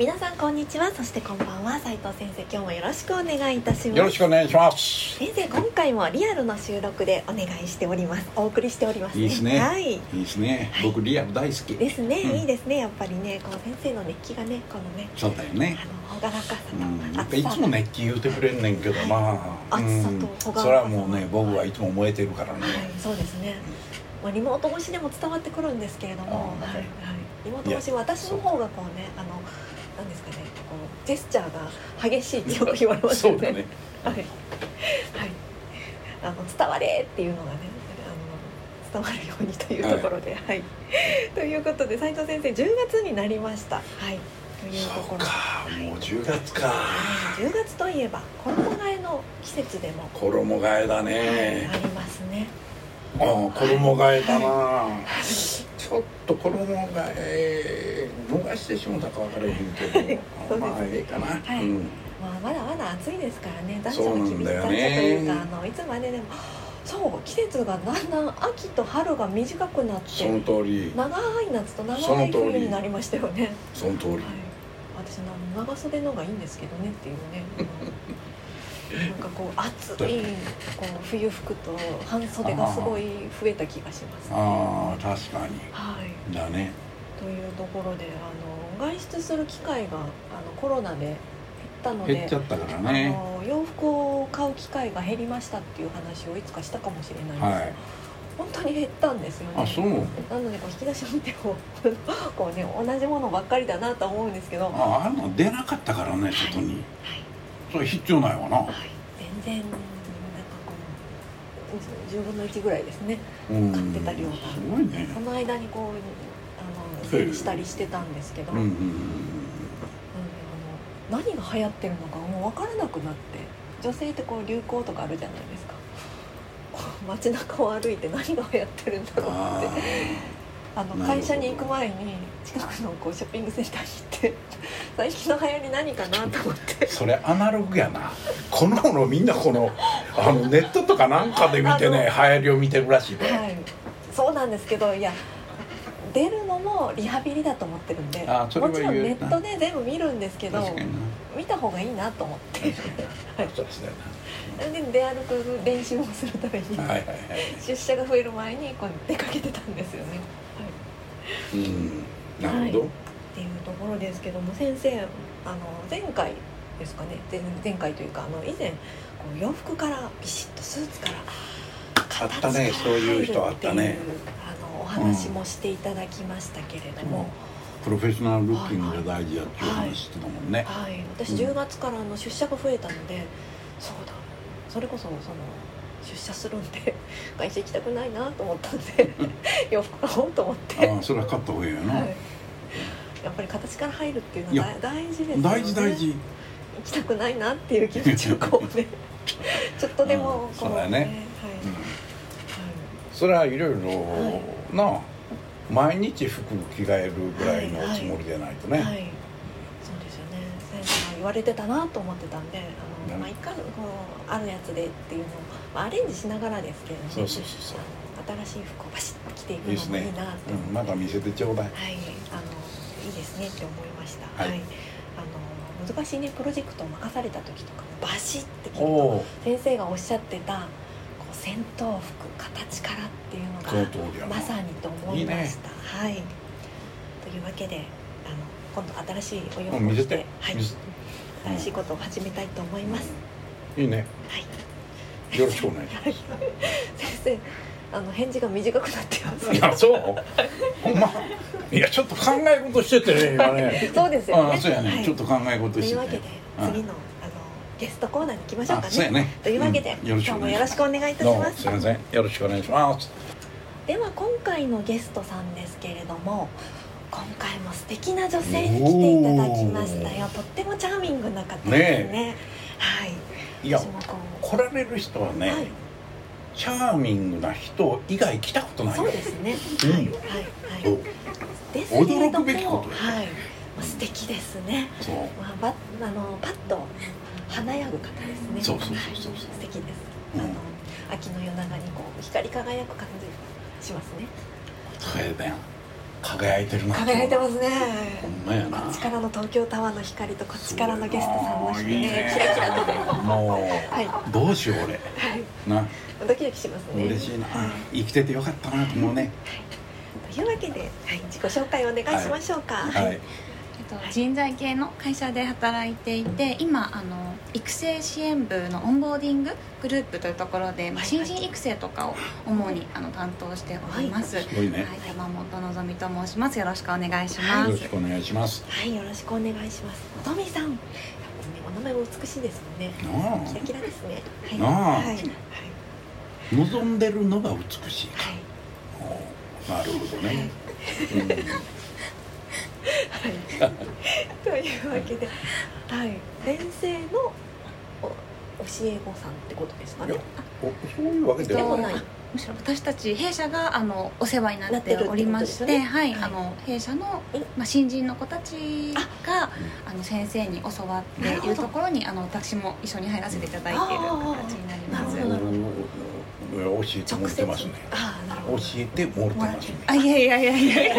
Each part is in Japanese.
皆さんこんにちは。そしてこんばんは。斉藤先生今日もよろしくお願いいたします。よろしくお願いします。先生今回もリアルの収録でお願いしております。お送りしております、いいですね。はい。いいですね、はい。僕リアル大好き。ですね、うん。いいですね。やっぱりねこの先生の熱気がねこのねそうだよね。あの朗らかさうん、とやっぱいつも熱気言うてくれんねんけどまあ、熱さとうん、朗らか。さそれはもうね僕はいつも燃えてるからね、はいそうですね、まあ、リモート越しでも伝わってくるんですけれども、はい。はい、リモート越し私の方がこうねあのジェスチャーが激しいってよく言われますよね。ね。はい、はい、あの伝われっていうのがねあの伝わるようにというところで、はい。ということで斉藤先生10月になりました。はい。というところそうかもう10月か。はい。10月といえば衣替えの季節でも、衣替えだはいねありますね。ああ衣替えだな、ちょっと衣替え逃してしもたか分からへんけど、まあええかな、はい。うん。まあ、まだまだ暑いですからね。残暑そうが厳しいなんだよ残暑とねいうかあのいつまででもそう季節がだんだん秋と春が短くなってその通り。長い夏と長い冬になりましたよね。その通り。はい、私の長袖のがいいんですけどねっていうね。う んなんかこう暑いこう冬服と半袖がすごい増えた気がします、ね。ああ確かに。はい。だね。というところであの外出する機会があのコロナで減ったので減っちゃったからあねの洋服を買う機会が減りましたっていう話をいつかしたかもしれないんです。はい。本当に減ったんですよね。あそう。なのでこう引き出しを見ても こうね同じものばっかりだなと思うんですけど、はああんの出なかったからね外に。いそれ必要ないわな。はい、全然なんかこう10分の1ぐらいですね。うん。買ってた量が。すごいね。その間にこうあの整理したりしてたんですけど、うんうんあの何が流行ってるのかもう分からなくなって。女性ってこう流行とかあるじゃないですか。街中を歩いて何が流行ってるんだろうあってあの会社に行く前に近くのこうショッピングセンターに行って 最近の流行り何かなと思って。あそれアナログやな。この頃みんなこのあのネットとかなんかで見てね流行りを見てるらしいで、はい。そうなんですけどいや出るのもリハビリだと思ってるんでもちろんネットで全部見るんですけど見た方がいいなと思って。確かにそうですね。で出歩く練習をするために、はいはいはい。出社が増える前にこう出かけてたんですよね。はい、うん。なるほど、っていうところですけども先生あの前回ですかね。前前回というかあの以前こう洋服からビシッとスーツからあったねそういう人あったね。あのお話もしていただきましたけれども、プロフェッショナルルッキングが大事やっていう話してたもんね、はい、私うん10月からあの出社が増えたので、そうだ。それこそその出社するんで会社行きたくないなと思ったんで洋服買おうと思って、ああそれは買った方がいいよな、はい、やっぱり形から入るっていうのは大大事ですよね。大事大事。行きたくないなっていう気持ちをこうね ちょっとでもうんこそうだよね。はい。うん。それはいろいろなあ毎日服着替えるぐらいのつもりでないとね、はい、はい、そうですよね。先生が言われてたなと思ってたんであの、ねまあ、いかにこうあるやつでっていうのを、まあ、アレンジしながらですけれども、そうそうそう新しい服をバシッと着ていくのもいいなって思って。うん、また見せてちょうだい。はい、あのいいですねって思いました。はい。あの難しいねプロジェクトを任された時とかもバシッて着るおとお先生がおっしゃってたこう戦闘服形からっていうのがまさにと思いました。はい。というわけであの今度新しいお洋服を着て、はい見せて、新しいことを始めたいと思います。いいね。はい。よろしくお願いしはい。先生あの返事が短くなってます。ますいやそう？ほんま？いやちょっと考え事しててね今ね。そうですよね。あそうやね、はい。ちょっと考え事してて。というわけでうん次のあのゲストコーナーに行きましょうかあそうやね。というわけで、うん。今日もよろしくお願いいたします。すいません。よろしくお願いします。では今回のゲストさんですけれども今回も素敵な女性に来ていただきましたよ。とってもチャーミングな方ですね。はい。いや来られる人はね、はい。チャーミングな人以外来たことないそうですね。うん。はいはい。ですけれども驚くべきことよ。はい。まあ素敵ですね。そう。まあ、ばあのパッと華やぐ方ですね。そうそうそうそう。はい。素敵です。うん。あの秋の夜長にこう光り輝く感じしますね。それだよ輝いてるな輝いてますね。ほんまやなこっちからの東京タワーの光とこっちからのゲストさんの光いいね、キラキラとね。もはい。はうどうしよう俺い。なドキドキしますね。嬉しいなはい生きててよかったなと思うねというわけで、はい、自己紹介お願いしましょうか。はいと、人材系の会社で働いていて今あの育成支援部のオンボーディンググループというところで、まあ、新人育成とかを主にあの担当しております、はいすごいね山本のぞみと申しますよろしくお願いします、よろしくお願いしますはい、よろしくお願いします。おとみさん。お名前も美しいですもんね。なキラキラですね。はい。なあはい。はい。あ望んでるのが美しいはい。おなるほどね、はい、というわけで、はい、先生のお教え子さんってことですかね。そういうわけではない。い。むしろ私たち弊社があのお世話になっておりましてはい、はいあの弊社のえ、まあ、新人の子たちがあの先生に教わっているところにあの私も一緒に入らせていただいている形になります。なるほどなるほお教えてもらってますね教ど。えてもらってますねあいやいやいやいやいや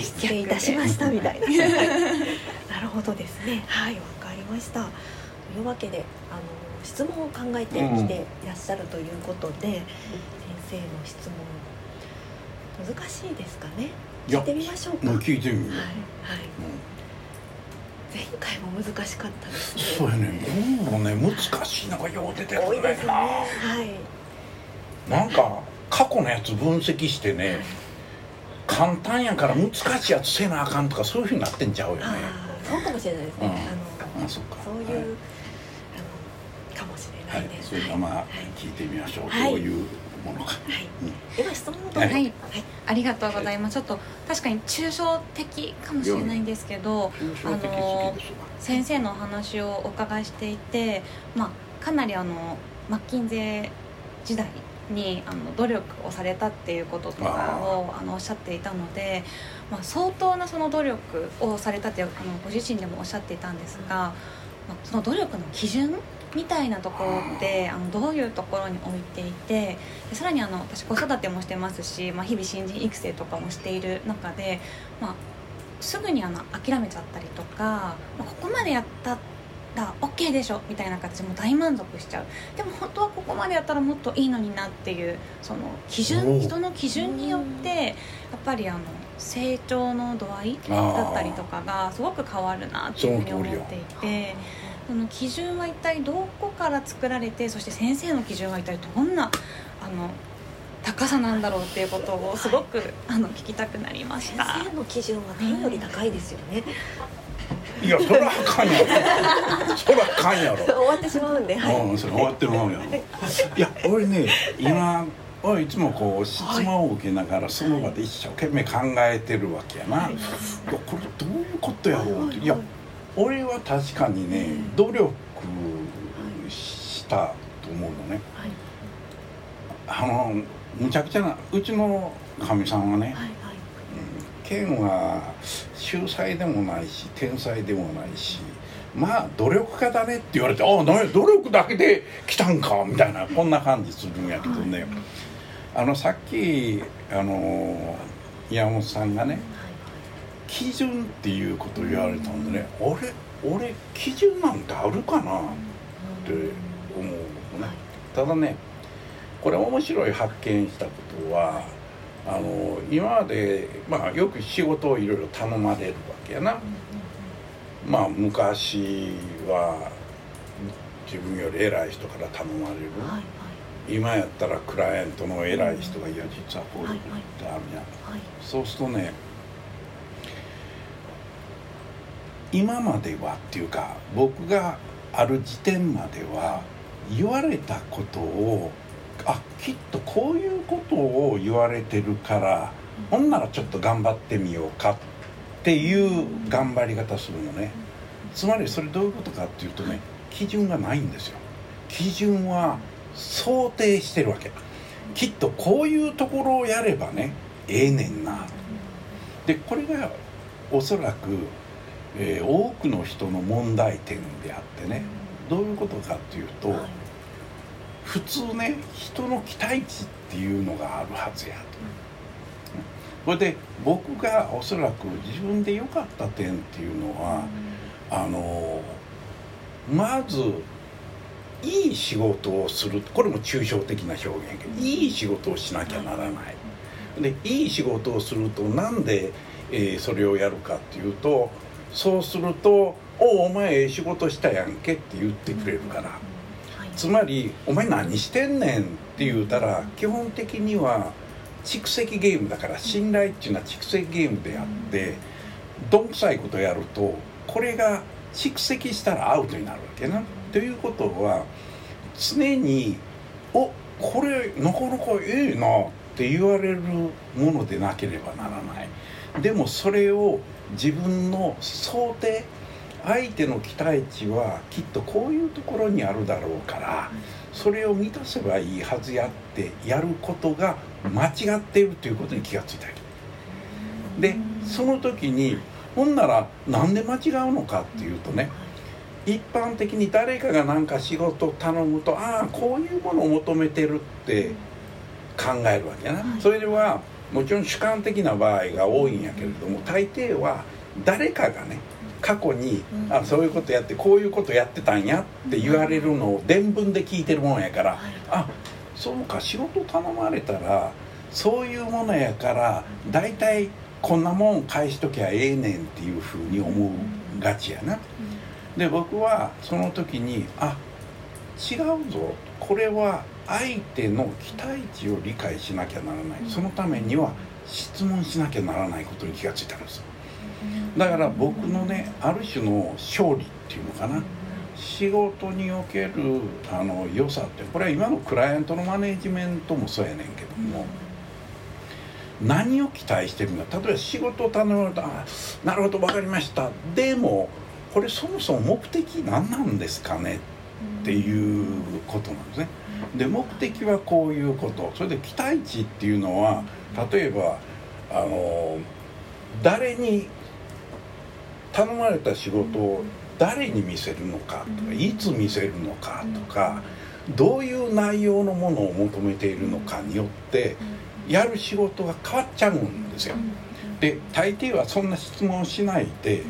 失礼いたしましたみたいな。なるほどですね。はい、わかりました。というわけで、あの質問を考えてきていらっしゃるということで、先生の質問難しいですかね？聞いてみましょうか。聞いてみよう、はい。うん前回も難しかったですね。そうやね。今もね難しいのがよう出てくるねですね。はい。なんか過去のやつ分析してね簡単やから難しいやつせなあかんとかそういうふうになってんちゃうよね。そうかもしれないですね。うん。あのあそっか。そういう、はい。あのかもしれはないい。です。それではまあはい。聞いてみましょう、はい。どういうものか、はい。うん。では質問をどうぞ。ははい。ありがとうございます。ちょっと確かに抽象的かもしれないんですけど抽象的すぎですわ先生のお話をお伺いしていて、まあ、かなりあのマッキンゼー時代にあの努力をされたっていうこととかをあのおっしゃっていたので、まあ、相当なその努力をされたってあのご自身でもおっしゃっていたんですが、まあ、その努力の基準みたいなところってあのどういうところに置いていてでさらにあの私子育てもしてますし、まあ、日々新人育成とかもしている中で、まあ、すぐにあの諦めちゃったりとか、まあ、ここまでやったら OK でしょみたいな形でもう大満足しちゃう。でも本当はここまでやったらもっといいのになっていうその基お準ー。人の基準によってやっぱりあの成長の度合いだったりとかがすごく変わるなっていうふうに思っていて。その基準は一体どこから作られてそして先生の基準は一体どんなあの高さなんだろうっていうことをすごくあの聞きたくなりました。先生の基準は天より高いですよね。いやそらあかんやろ そらあかんやろ終わってしまうんで、はい。うん、それ終わってるもんやろいや俺ね今俺い。つもこう質問を受けながらその場で一生懸命考えてるわけやな、はい。い、やこれどういうことやろうって。い。やはい俺は確かにねうん。努力したと思うのね。はい。あのむちゃくちゃなうちのかみさんはね、はいは秀才でもないし天才でもないしまあ努力家だねって言われて「ああ努力だけで来たんか」みたいなこんな感じするんやけどね、あのさっきあの山本さんがね基準っていうことを言われたんでね俺俺基準なんてあるかなって思うのね。ただねこれ面白い発見したことはあの今まで、まあ、よく仕事をいろいろ頼まれるわけやな。まあ昔は自分より偉い人から頼まれる、はい。今やったらクライアントの偉い人が「いや実はこういうことってあるや。ん」はい。そうするとね今まではっていうか僕がある時点までは言われたことをあきっとこういうことを言われてるからほんならちょっと頑張ってみようかっていう頑張り方するのね。つまりそれどういうことかっていうとね基準がないんですよ。基準は想定してるわけ。きっとこういうところをやればねええねんな。でこれがおそらく、えー、多くの人の問題点であってねどういうことかっていうと、普通ね人の期待値っていうのがあるはずやと。これで僕がおそらく自分で良かった点っていうのは、あのまずいい仕事をする。これも抽象的な表現いい仕事をしなきゃならない。でいい仕事をするとなんで、えー、それをやるかっていうとそうすると「おお前ええ仕事したやんけ」って言ってくれるから、つまり「お前何してんねん」って言うたら基本的には蓄積ゲームだから信頼っていうのは蓄積ゲームであってどんくさいことやるとこれが蓄積したらアウトになるわけな。ということは常に「おこれなかなかええな」って言われるものでなければならない。でもそれを自分の想定相手の期待値はきっとこういうところにあるだろうからそれを満たせばいいはずやってやることが間違っているということに気がついたわけでその時にほんならなんで間違うのかっていうとね一般的に誰かが何か仕事を頼むとああこういうものを求めてるって考えるわけやな、それではもちろん主観的な場合が多いんやけれども大抵は誰かがね過去に、あそういうことやってこういうことやってたんやって言われるのを伝聞で聞いてるもんやから、あそうか仕事頼まれたらそういうものやから大体こんなもん返しときゃええねんっていうふうに思うがちやな。で僕はその時にあ違うぞ。これは相手の期待値を理解しなきゃならない。そのためには質問しなきゃならないことに気がついたんですだから僕のねある種の勝利っていうのかな。仕事におけるあの良さってこれは今のクライアントのマネージメントもそうやねんけども、何を期待してるんだ。例えば仕事を頼まれたあなるほど分かりました。でもこれそもそも目的何なんですかねっていうことなんですね。で目的はこういうこと。それで期待値っていうのは例えばあの誰に頼まれた仕事を誰に見せるのかとかいつ見せるのかとかどういう内容のものを求めているのかによってやる仕事が変わっちゃうんですよ。で大抵はそんな質問しないで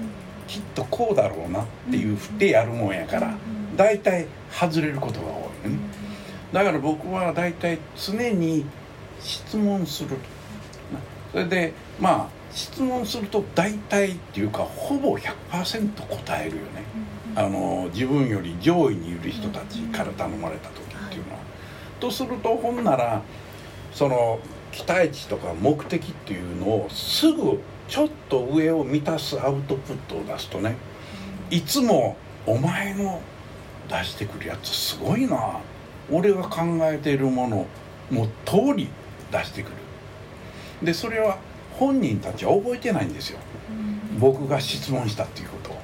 きっとこうだろうなっていうふってやるもんやから大体外れることが多いね。だから僕は大体常に質問するそれでまあ質問すると大体っていうかほぼ100%答えるよね、あの自分より上位にいる人たちから頼まれた時っていうのは。とするとほんならその期待値とか目的っていうのをすぐちょっと上を満たすアウトプットを出すとねいつも「お前の出してくるやつすごいな。俺が考えているものも通り出してくる」でそれは本人たちは覚えてないんですよ、僕が質問したっていうことを。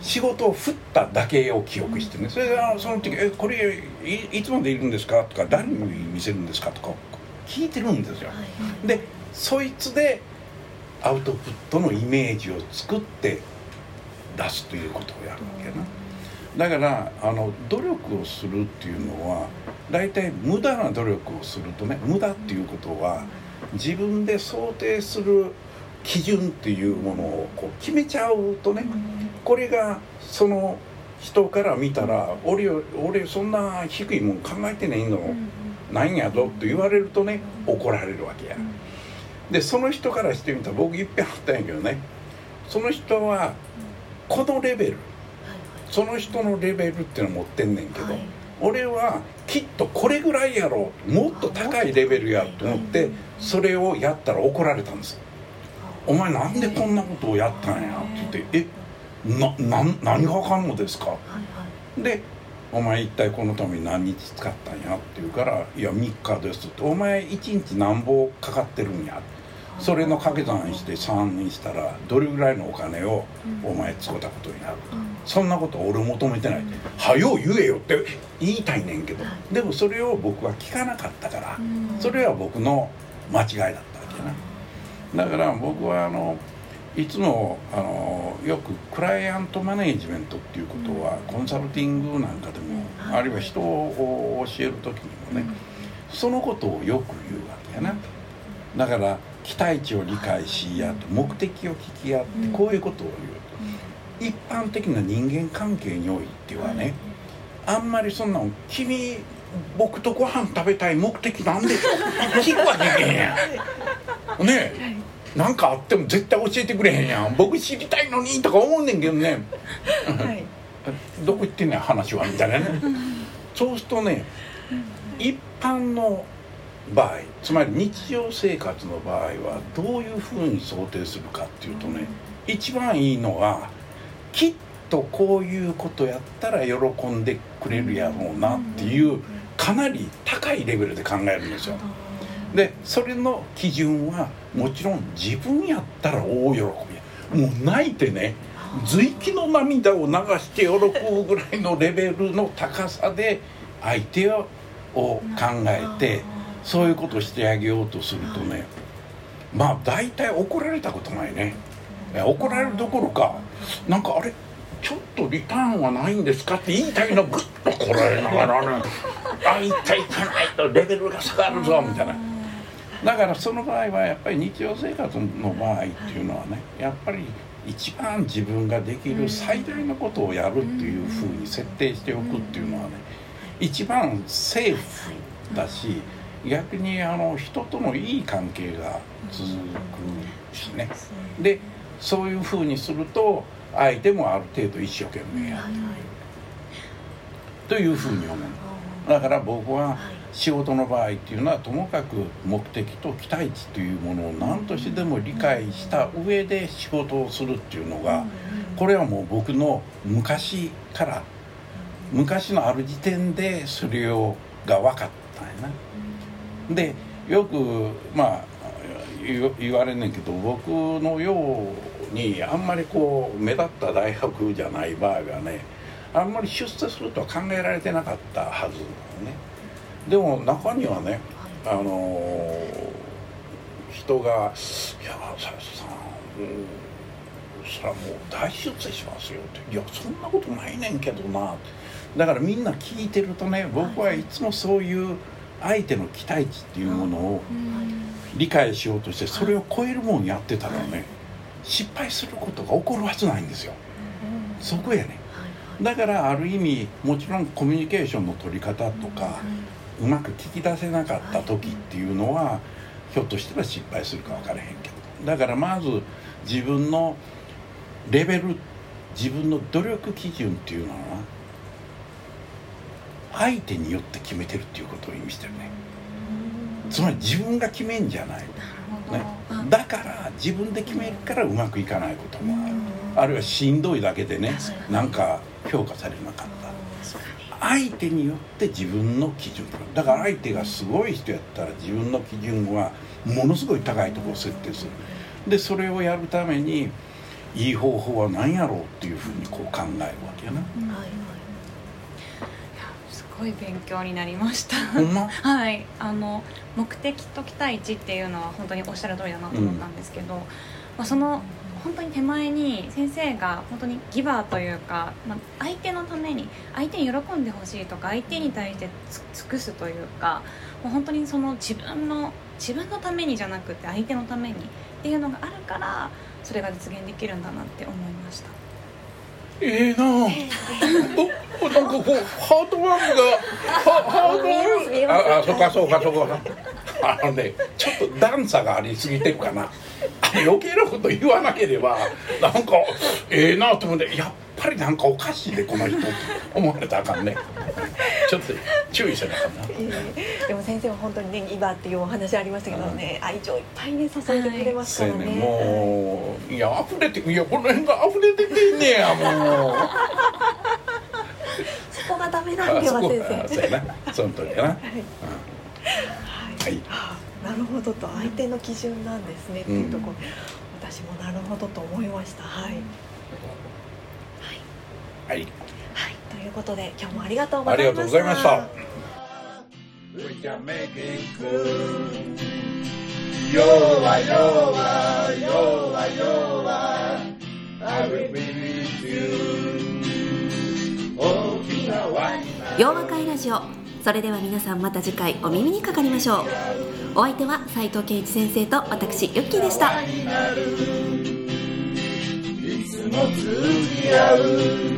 仕事を振っただけを記憶してね。それでその時「えこれいつまでいるんですか?」とか「誰に見せるんですか?」とか聞いてるんですよ、でそいつでアウトプットのイメージを作って出すということをやるわけな。だからあの努力をするっていうのは大体無駄な努力をするとね無駄っていうことは自分で想定する基準っていうものをこう決めちゃうとねこれがその人から見たら「俺俺そんな低いもん考えてないのないんやぞ」って言われるとね怒られるわけや。でその人からしてみたら僕いっぺんあったんやけどね。その人はこのレベル。その人のレベルっていうのを持ってんねんけど、はい、俺はきっとこれぐらいやろう。もっと高いレベルやと思ってそれをやったら怒られたんですお前なんでこんなことをやったんやって言って「えなな何があかんのですか?」でお前一体このために何日使ったんや?」って言うから「いや3日です」って「お前1日何本かかってるんや」それの掛け算して3にしたらどれぐらいのお金をお前使ったことになる、そんなこと俺求めてない「はよ言えよ」って言いたいねんけど。でもそれを僕は聞かなかったから。それは僕の間違いだったわけな。だから僕はあのいつもあのよくクライアントマネージメントっていうことはコンサルティングなんかでもあるいは人を教える時にもねそのことをよく言うわけやな。だから期待値を理解しあと目的を聞き合ってこういうことを言うと。一般的な人間関係においてはねあんまりそんなの「君僕とご飯食べたい目的なんでしょ? 」聞くわけへん。やんねえなんかあっても絶対教えてくれへんやん。僕知りたいのにとか思うねんけどね、はい、どこ行ってんねん話はみたいなね。そうするとね一般の場合つまり日常生活の場合はどういうふうに想定するかっていうとね一番いいのはきっとこういうことやったら喜んでくれるやろうなっていうかなり高いレベルで考えるんですよ。でそれの基準はもちろん自分やったら大喜びもう泣いてね随気の涙を流して喜ぶぐらいのレベルの高さで相手を考えてそういうことをしてあげようとするとねまあ大体怒られたことないね怒られるどころかなんかあれちょっとリターンはないんですかって言いたいのグッとこらえながらねあいたいかないとレベルが下がるぞみたいな。だからその場合はやっぱり日常生活の場合っていうのはねやっぱり一番自分ができる最大のことをやるっていうふうに設定しておくっていうのはね一番セーフだし逆にあの人とのいい関係が続くしね。でそういうふうにすると相手もある程度一生懸命やる。というふうに思う。だから僕は仕事の場合っていうのはともかく目的と期待値というものを何としてでも理解した上で仕事をするっていうのがこれはもう僕の昔から昔のある時点でそれをが分かったんやな。でよくまあ言われんねんけど僕のようにあんまりこう目立った大学じゃない場合はねあんまり出世するとは考えられてなかったはずなのね。でも中にはね、あのー、人が「いや佐々さん、それはもう大出世しますよ」って「いやそんなことないねんけどな」だからみんな聞いてるとね僕はいつもそういう相手の期待値っていうものを理解しようとしてそれを超えるもんやってたらね失敗することが起こるはずないんですよ。そこやねだからある意味もちろんコミュニケーションの取り方とかうまく聞き出せなかった時っていうのはひょっとしたら失敗するか分からへんけど。だからまず自分のレベル自分の努力基準っていうのは相手によって決めてるっていうことを意味してるね。つまり自分が決めんじゃない、ね、だから自分で決めるからうまくいかないこともあるあるいはしんど。いだけでね。なんか評価されなかった相手によって自分の基準だから相手がすごい人やったら自分の基準はものすごい高いところを設定する。でそれをやるためにいい方法は何やろうっていうふうにこう考えるわけやな、はいはい、すごい勉強になりました。ま、はい。あの目的と期待値っていうのは本当におっしゃる通りだなと思ったんですけど、うん、まあ、その本当に手前に先生が本当にギバーというか、まあ、相手のために相手に喜んでほしいとか相手に対して尽くすというかもう本当にその自分の自分のためにじゃなくて相手のためにっていうのがあるからそれが実現できるんだなって思いました。ええー、なあ、おなんかこうハートワークがハートワークああそうかそうかそうか。あのねちょっと段差がありすぎてるかな余計なこと言わなければなんかええー、なと思ってやっぱりなんかおかしいでこの人って思われたらあかんね。ちょっと注意せなあかんな、え。ー、でも先生は本当にね今っていうお話ありましたけどね、愛情いっぱいね支えてくれますからね、ね、もういや溢れていやこの辺が溢れててんねやもう。そこがダメれなんでは先生。あその通りやな、はい。はい。あなるほどと相手の基準なんですねっていうところ、私もなるほどと思いました。はい、はい、はい、ということで今日もありがとうござありいました。がとうございました。We can make it good. I will be with you. 大きなワイン。洋和会ラジオそれでは皆さんまた次回お耳にかかりましょう。お相手は斉藤圭一先生と私ユッキーでした。いつも通じ合う